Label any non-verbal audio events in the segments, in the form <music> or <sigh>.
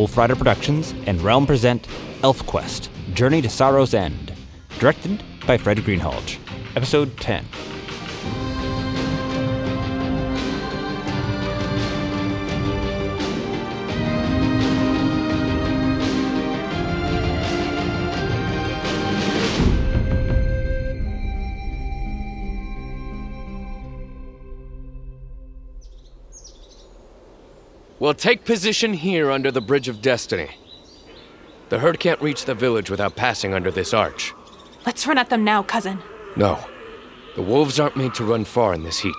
Wolfrider Productions and Realm present ElfQuest Journey to Sorrow's End, directed by Fred Greenhalgh. Episode 10. We'll take position here under the Bridge of Destiny. The herd can't reach the village without passing under this arch. Let's run at them now, cousin. No. The wolves aren't made to run far in this heat.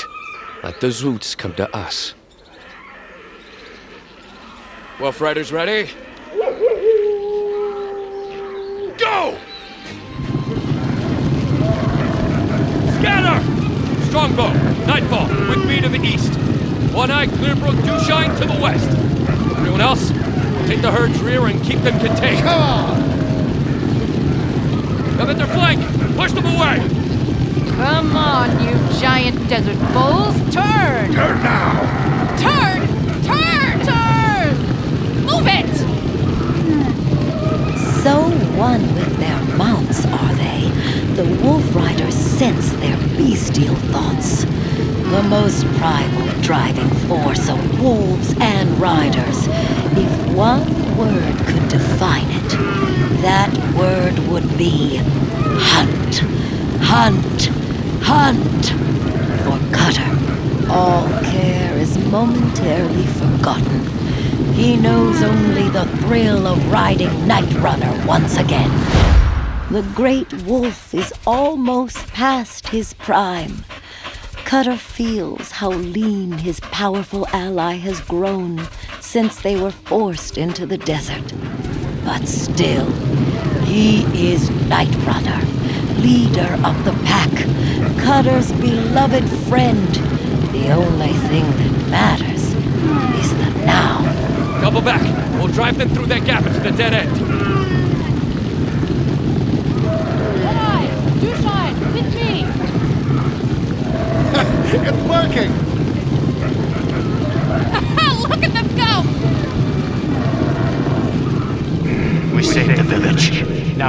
Let the Zwoots come to us. Wolf Riders ready? The herd's rear and keep them contained. Come on! Come at their flank! Push them away! Come on, you giant desert bulls! Turn! Turn now! Turn! Turn! Turn! Move it! So one with their mounts are they. The wolf riders sense their bestial thoughts. The most primal driving force of wolves and riders. If one word could define it, that word would be hunt. Hunt. Hunt. For Cutter, all care is momentarily forgotten. He knows only the thrill of riding Night Runner once again. The great wolf is almost past his prime. Cutter feels how lean his powerful ally has grown since they were forced into the desert. But still, he is Night Runner, leader of the pack, Cutter's beloved friend. The only thing that matters is the now. Double back. We'll drive them through that gap into the dead end. One eye! Dewshine! With me! it's working!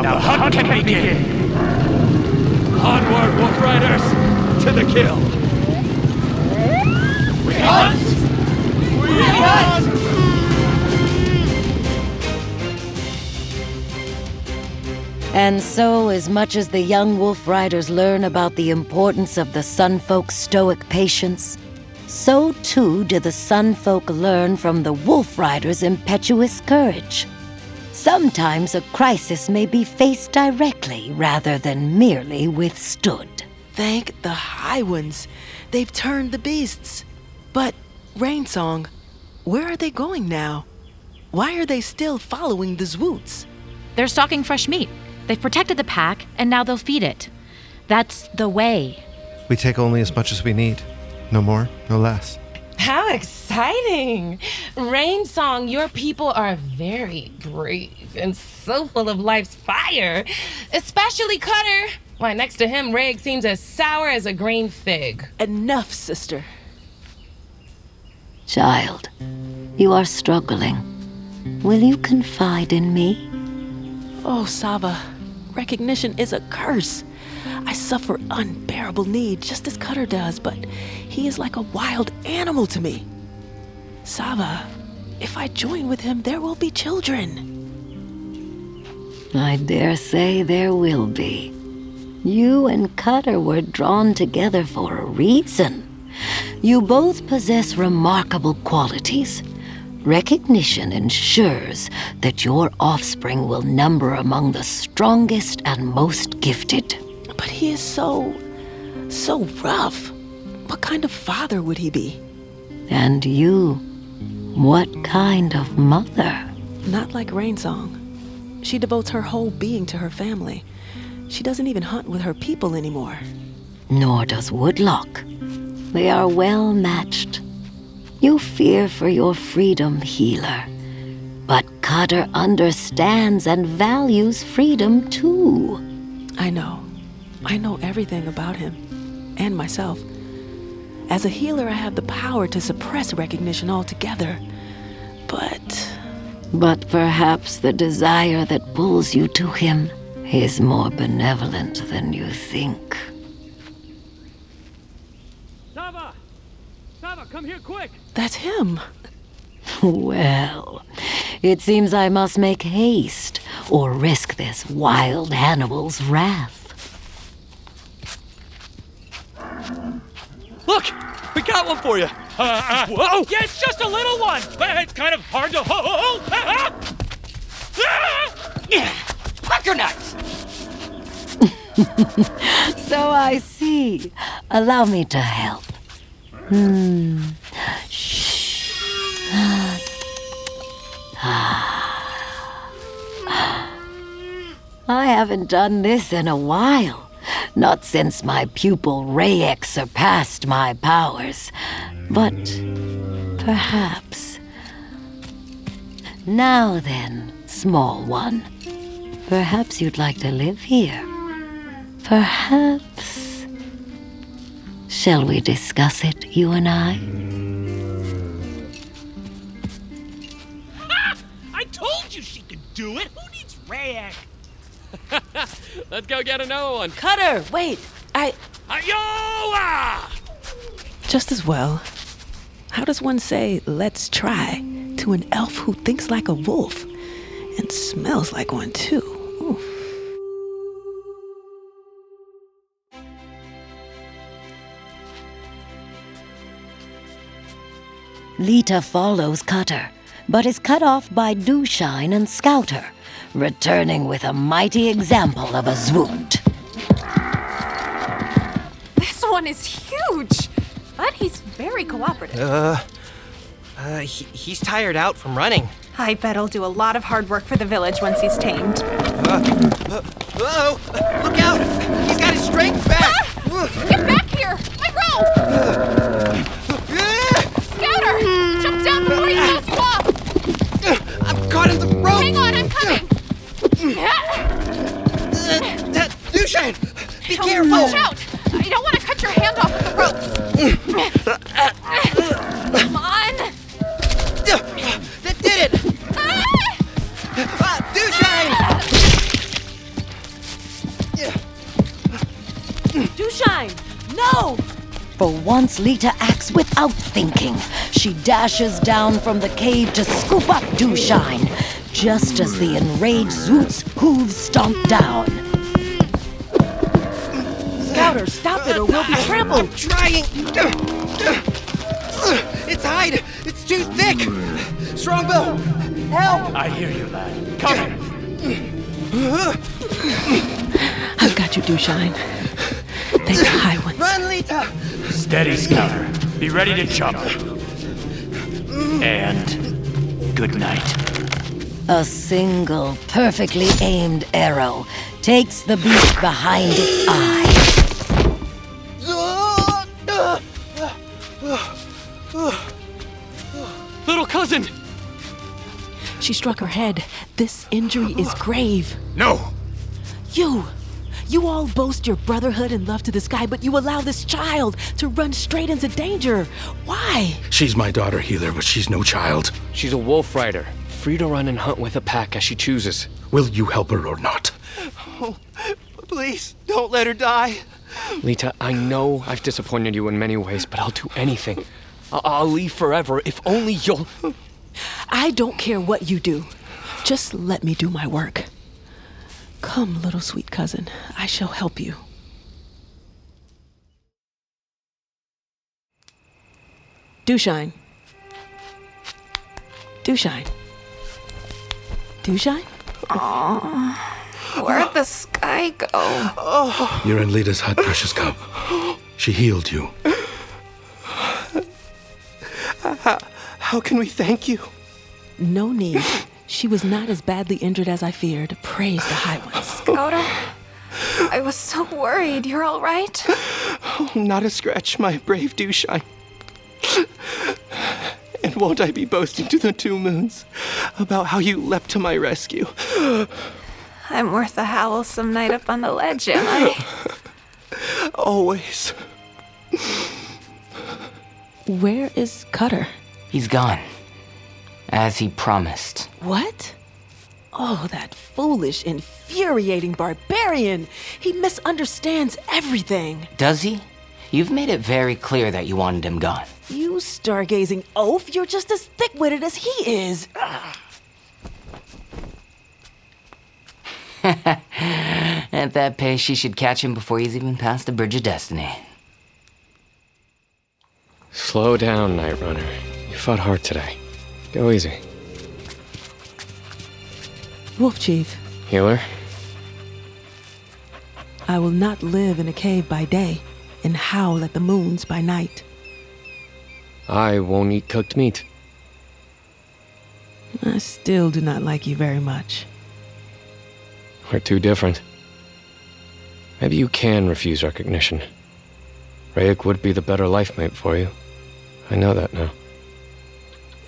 Village. Now, the hunt can begin. Onward, Wolf Riders! To the kill! We hunt! We hunt! And so, as much as the young wolf riders learn about the importance of the sunfolk's stoic patience, so too do the sunfolk learn from the wolf riders' impetuous courage. Sometimes a crisis may be faced directly rather than merely withstood. Thank the High Ones. They've turned the beasts. But, Rainsong, where are they going now? Why are they still following the Zwoots? They're stalking fresh meat. They've protected the pack, and now they'll feed it. That's the way. We take only as much as we need. No more, no less. How exciting! Rain Song, your people are very brave and so full of life's fire. Especially Cutter. Why, next to him, Reg seems as sour as a green fig. Enough, sister. Child, you are struggling. Will you confide in me? Oh, Savah, recognition is a curse. I suffer unbearable need just as Cutter does, but he is like a wild animal to me. Savah, If I join with him, there will be children. I dare say there will be. You and Cutter were drawn together for a reason. You both possess remarkable qualities. Recognition ensures that your offspring will number among the strongest and most gifted. But he is so. so rough. What kind of father would he be? And you, what kind of mother? Not like Rainsong. She devotes her whole being to her family. She doesn't even hunt with her people anymore. Nor does Woodlock. They are well matched. You fear for your freedom, healer. But Cutter understands and values freedom too. I know. I know everything about him. And myself. As a healer, I have the power to suppress recognition altogether. But. But perhaps the desire that pulls you to him is more benevolent than you think. Savah! Savah, come here quick! That's him! <laughs> Well, it seems I must make haste or risk this wild animal's wrath. Look! We got one for you! Uh, uh, Whoa! Yeah, it's just a little one, but it's kind of hard to hold. Pucker nuts! <laughs> so I see. Allow me to help. Hmm. Shh. <sighs> <sighs> I haven't done this in a while. Not since my pupil Rayek surpassed my powers. But perhaps. Now then, small one. Perhaps you'd like to live here. Perhaps. Shall we discuss it, you and I? I told you she could do it. Who needs Rayek? <laughs> Let's go get another one. Cutter, wait. I. Ayoa! Just as well. How does one say, let's try, to an elf who thinks like a wolf and smells like one, too? Oof. Leetah follows Cutter, but is cut off by Dewshine and Scouter, returning with a mighty example of a zwoot. This one is huge, but he's very cooperative. Uh, uh, he, he's tired out from running. I bet he'll do a lot of hard work for the village once he's tamed. Uh, uh, oh, look out! He's got his strength back! Get back here! My rope! Scouter! Jump down before he throws Hang on, I'm coming! Uh, Dewshine! Be Oh, careful! Watch out! I don't want to cut your hand off with the ropes. Come on! That did it! Ah, Dushan! Dewshine! No! For once, Leetah acts without thinking. She dashes down from the cave to scoop up Dewshine, just as the enraged Zwoot's hooves stomp down. Scouter, stop it or we'll be trampled! I'm trying! It's hide! It's too thick! Strongbow! Help! I hear you, lad. Coming! I've got you, Dewshine. Thank the High Ones. Run, Leetah! Steady, Scouter. Be ready to jump. And good night. A single, perfectly aimed arrow takes the beast behind its eye. Little cousin! She struck her head. This injury is grave. No! You! You all boast your brotherhood and love to the sky, but you allow this child to run straight into danger. Why? She's my daughter healer, but she's no child. She's a wolf rider, free to run and hunt with a pack as she chooses. Will you help her or not? Oh, please, don't let her die. Leetah, I know I've disappointed you in many ways, but I'll do anything. I- I'll leave forever if only you'll. I don't care what you do. Just let me do my work. Come, little sweet cousin. I shall help you. Dewshine. Do shine. Dewshine. Aww. Where'd the sky go? You're in Leetah's hut, precious cup. She healed you. How, how can we thank you? No need. She was not as badly injured as I feared. Praise the High Ones. Scouter, I was so worried. You're all right? Oh, not a scratch, my brave Dewshine. And won't I be boasting to the two moons about how you leapt to my rescue? <sighs> I'm worth a howlsome night up on the ledge, am I? <sighs> Always. Where is Cutter? He's gone. As he promised. What? Oh, that foolish, infuriating barbarian! He misunderstands everything. Does he? You've made it very clear that you wanted him gone. You stargazing oaf, you're just as thick witted as he is. <laughs> At that pace, she should catch him before he's even past the Bridge of Destiny. Slow down, Night Runner. You fought hard today. Go easy. Wolf Chief, Healer? I will not live in a cave by day and howl at the moons by night. I won't eat cooked meat. I still do not like you very much. We're too different. Maybe you can refuse recognition. Rayek would be the better life mate for you. I know that now.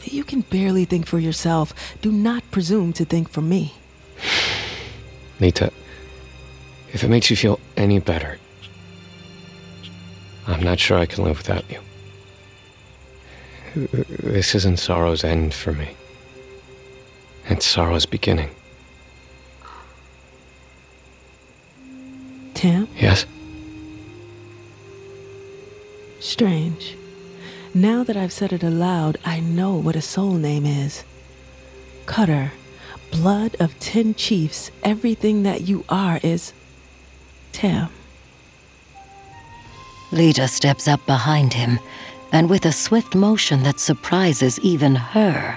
You can barely think for yourself. Do not presume to think for me. <sighs> Nita, if it makes you feel any better, I'm not sure I can live without you. This isn't sorrow's end for me. It's sorrow's beginning. Tam? Yes? Strange. Now that I've said it aloud, I know what a soul name is. Cutter, blood of ten chiefs, everything that you are is. Tam. Leetah steps up behind him, and with a swift motion that surprises even her,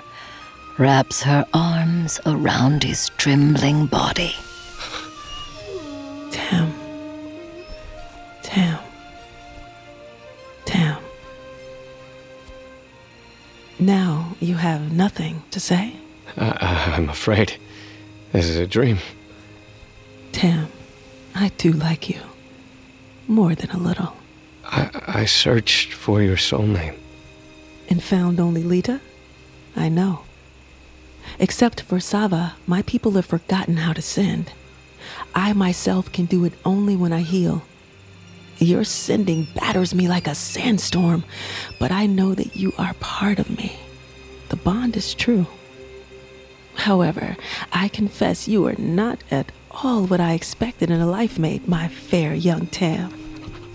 wraps her arms around his trembling body. Tam. Tam. Tim. Now you have nothing to say? I, I'm afraid. This is a dream. Tam, I do like you. More than a little. I, I searched for your soul name. And found only Leetah? I know. Except for Savah, my people have forgotten how to send. I myself can do it only when I heal. Your sending batters me like a sandstorm, but I know that you are part of me. The bond is true. However, I confess you are not at all what I expected in a life mate, my fair young Tam.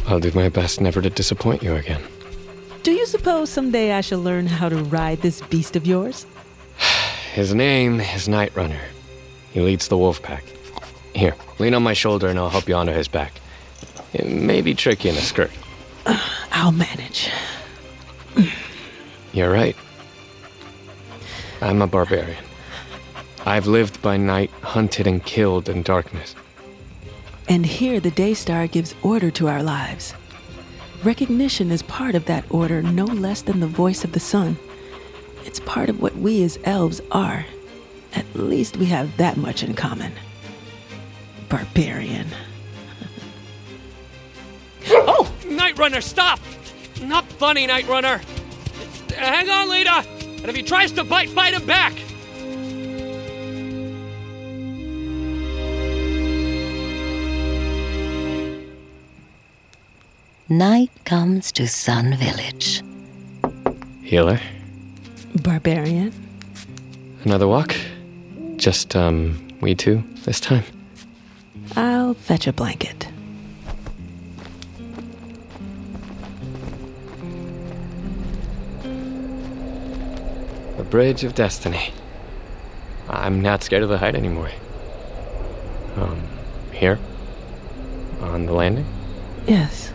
I'll do my best never to disappoint you again. Do you suppose someday I shall learn how to ride this beast of yours? <sighs> His name is Night Runner. He leads the wolf pack. Here, lean on my shoulder and I'll help you onto his back. It may be tricky in a skirt. <sighs> I'll manage. You're right. I'm a barbarian. I've lived by night, hunted and killed in darkness. And here the day star gives order to our lives. Recognition is part of that order, no less than the voice of the sun. It's part of what we as elves are. At least we have that much in common. Barbarian. <laughs> Oh! Night Runner, stop! Not funny, Night Runner! Hang on, Leetah! And if he tries to bite, bite him back! Night comes to Sun Village. Healer? Barbarian? Another walk? Just, um, we two this time? I'll fetch a blanket. The Bridge of Destiny. I'm not scared of the height anymore. Um, here? On the landing? Yes.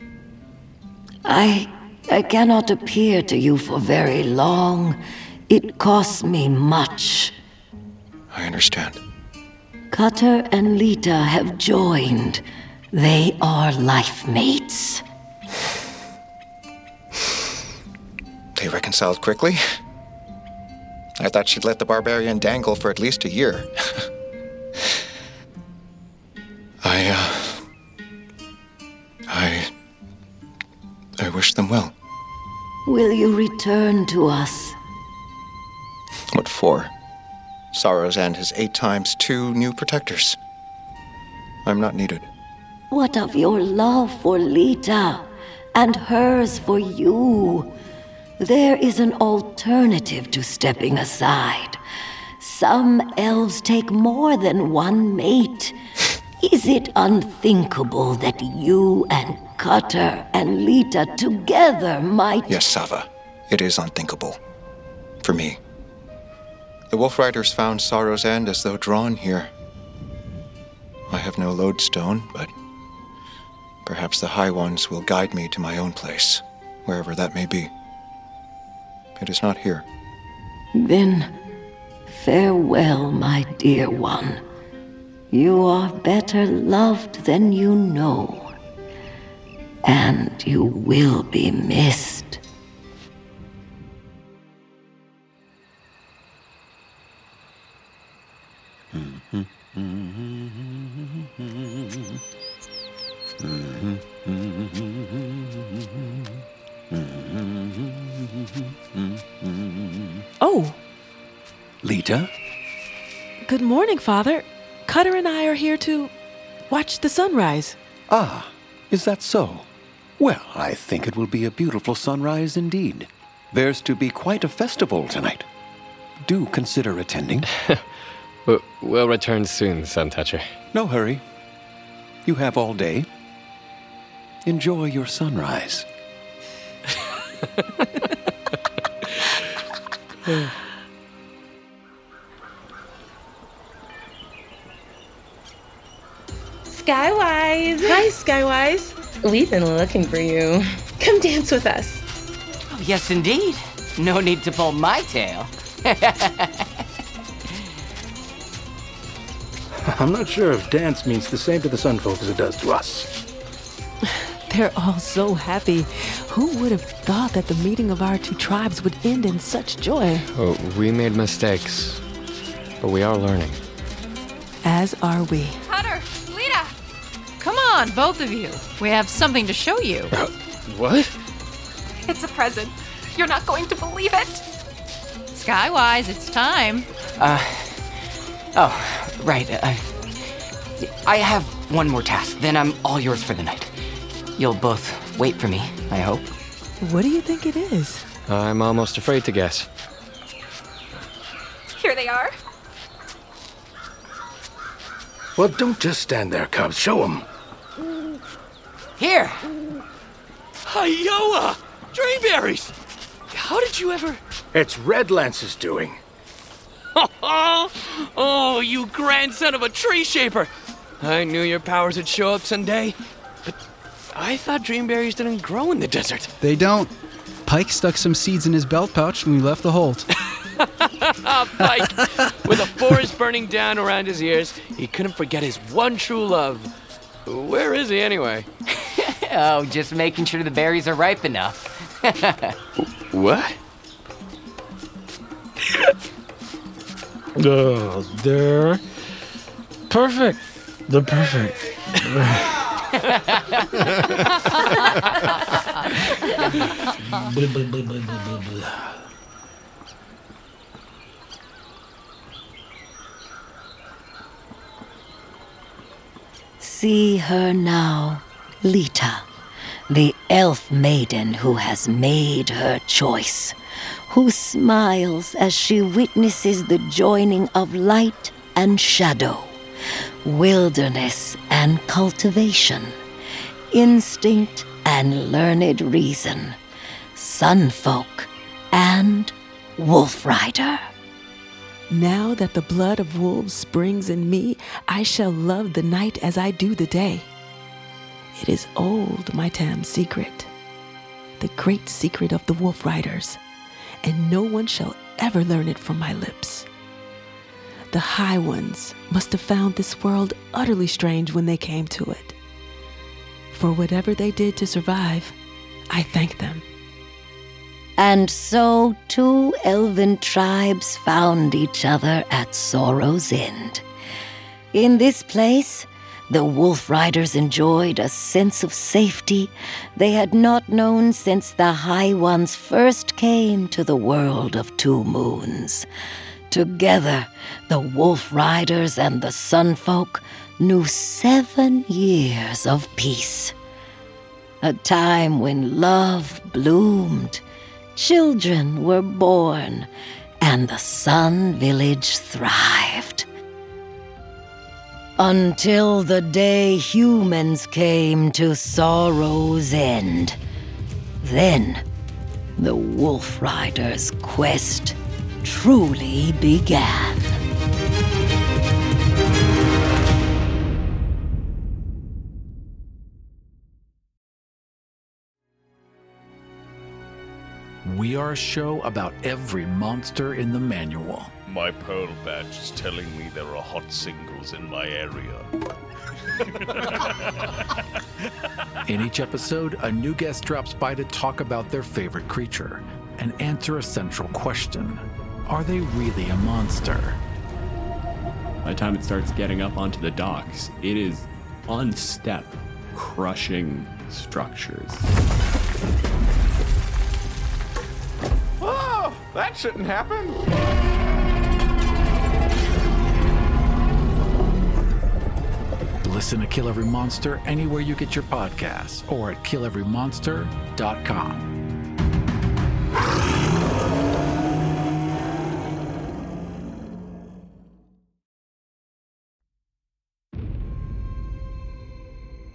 I. I cannot appear to you for very long. It costs me much. I understand. Cutter and Leetah have joined. They are life mates. They reconciled quickly? I thought she'd let the barbarian dangle for at least a year. Will you return to us? What for? Sorrow's End has eight times two new protectors. I'm not needed. What of your love for Leetah and hers for you? There is an alternative to stepping aside. Some elves take more than one mate. Is it unthinkable that you and Cutter and Leetah together might. Yes, Savah. It is unthinkable. For me. The Wolf Riders found Sorrow's End as though drawn here. I have no lodestone, but perhaps the High Ones will guide me to my own place, wherever that may be. It is not here. Then, farewell, my dear one. You are better loved than you know. And you will be missed. Oh, Leetah? good morning, Father. Cutter and I are here to watch the sunrise. Ah, is that so? Well, I think it will be a beautiful sunrise indeed. There's to be quite a festival tonight. Do consider attending. <laughs> We'll- We'll return soon, Sun Toucher. No hurry. You have all day. Enjoy your sunrise. <laughs> <laughs> Skywise. Hi, Skywise. We've been looking for you. Come dance with us. Oh, yes, indeed. No need to pull my tail. <laughs> I'm not sure if dance means the same to the Sunfolk as it does to us. <laughs> They're all so happy. Who would have thought that the meeting of our two tribes would end in such joy? Oh, we made mistakes, but we are learning. As are we. Cutter, Leetah! Come on, both of you. We have something to show you. What? It's a present. You're not going to believe it. Skywise, it's time. Uh. Oh, right. Uh, I have one more task, then I'm all yours for the night. You'll both wait for me, I hope. What do you think it is? I'm almost afraid to guess. Here they are. Well, don't just stand there, Cubs. Show them. Here! Iowa! Dreamberries! How did you ever. It's Redlance's doing. <laughs> oh, you grandson of a tree shaper! I knew your powers would show up someday. But I thought dreamberries didn't grow in the desert. They don't. Pike stuck some seeds in his belt pouch when we left the Holt. <laughs> Pike, with a forest burning down around his ears, he couldn't forget his one true love. Where is he anyway? Oh, just making sure the berries are ripe enough. <laughs> what? Oh, they're perfect. They're perfect. <laughs> See her now, Leetah, the elf maiden who has made her choice, who smiles as she witnesses the joining of light and shadow, wilderness and cultivation, instinct and learned reason, sunfolk and wolf rider. Now that the blood of wolves springs in me, I shall love the night as I do the day. It is old, my Tam secret, the great secret of the wolf riders, and no one shall ever learn it from my lips. The high ones must have found this world utterly strange when they came to it. For whatever they did to survive, I thank them. And so two elven tribes found each other at Sorrow's End. In this place, the Wolf Riders enjoyed a sense of safety they had not known since the High Ones first came to the world of Two Moons. Together, the Wolf Riders and the Sunfolk knew seven years of peace. A time when love bloomed children were born, and the Sun Village thrived. Until the day humans came to Sorrow's End. Then, the Wolf Rider's quest truly began. We are a show about every monster in the manual. My Pearl badge is telling me there are hot singles in my area. In each episode, a new guest drops by to talk about their favorite creature and answer a central question Are they really a monster? By the time it starts getting up onto the docks, it is on step, crushing structures. That shouldn't happen. Listen to Kill Every Monster anywhere you get your podcasts or at killeverymonster.com.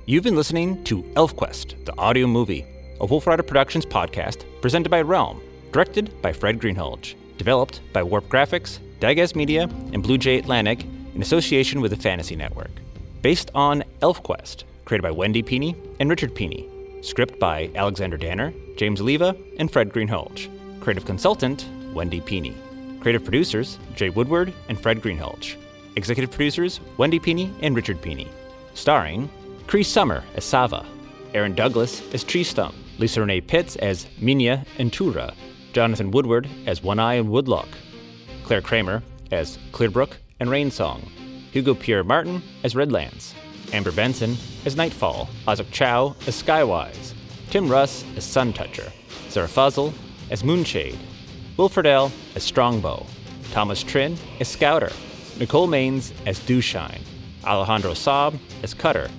You've been listening to ElfQuest, the audio movie, a Wolf Rider Productions podcast presented by Realm, directed by Fred Greenhalgh, developed by Warp Graphics, Digas Media, and Blue Jay Atlantic in association with the Fantasy Network. Based on ElfQuest, created by Wendy Pini and Richard Pini. Script by Alexander Danner, James Leva, and Fred Greenhalgh. Creative consultant, Wendy Pini. Creative producers, Jay Woodward and Fred Greenhalgh. Executive producers, Wendy Pini and Richard Pini. Starring Cree Summer as Savah, Aaron Douglas as Tree Stump, Lisa Renee Pitts as Minya and Tura, Jonathan Woodward as One Eye and Woodlock, Claire Kramer as Clearbrook and Rainsong, Hugo Pierre Martin as Redlance, Amber Benson as Nightfall, Azuk Chow as Skywise, Tim Russ as Sun Toucher, Sarah Fuzzle as Moonshade, Wilfred L. as Strongbow, Thomas Trin as Scouter, Nicole Maines as Dewshine, Alejandro Saab as Cutter,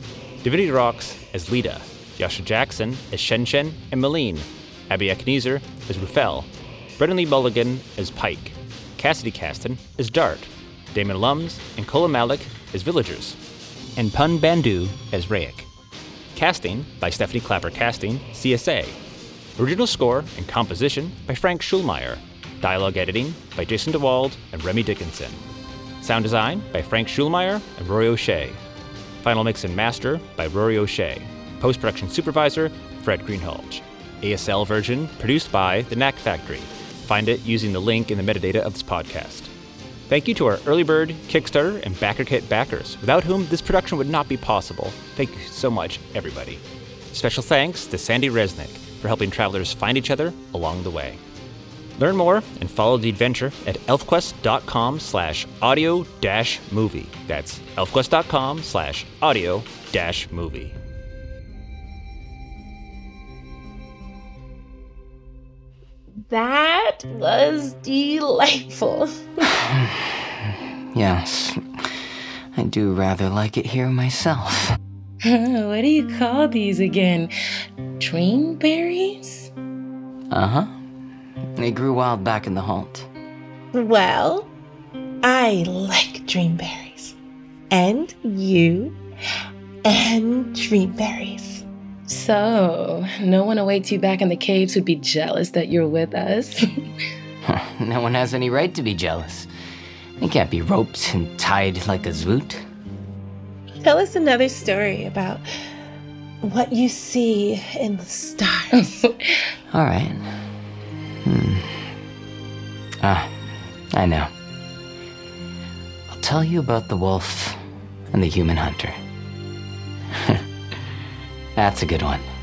Divinity Roxx as Leetah, Yasha Jackson as Shenshen and Malene, Abby Eckneser as Rufel, Brennan Lee Mulligan as Pike, Cassidy Caston as Dart, Damon Lums and Kola Malik as Villagers, and Pun Bandhu as Rayek. Casting by Stephanie Klapper Casting, CSA. Original score and composition by Frank Schulmeyer. Dialogue editing by Jason DeWald and Remy Dickinson. Sound design by Frank Schulmeyer and Rory O'Shea. Final mix and master by Rory O'Shea. Post production supervisor Fred Greenhalgh. ASL version produced by The Knack Factory. Find it using the link in the metadata of this podcast. Thank you to our early bird, Kickstarter, and BackerKit backers, without whom this production would not be possible. Thank you so much, everybody. Special thanks to Sandy Resnick for helping travelers find each other along the way. Learn more and follow the adventure at elfquest.com slash audio dash movie. That's elfquest.com slash audio dash movie. That was delightful. <sighs> Yes. I do rather like it here myself. <laughs> what do you call these again? Dream berries? Uh huh. They grew wild back in the Holt. Well, I like dreamberries. And you and dreamberries. So, no one awaits you back in the caves who'd be jealous that you're with us. <laughs> <laughs> no one has any right to be jealous. They can't be roped and tied like a zwoot. Tell us another story about what you see in the stars. <laughs> All right. Hmm. Ah, I know. I'll tell you about the wolf and the human hunter. That's a good one.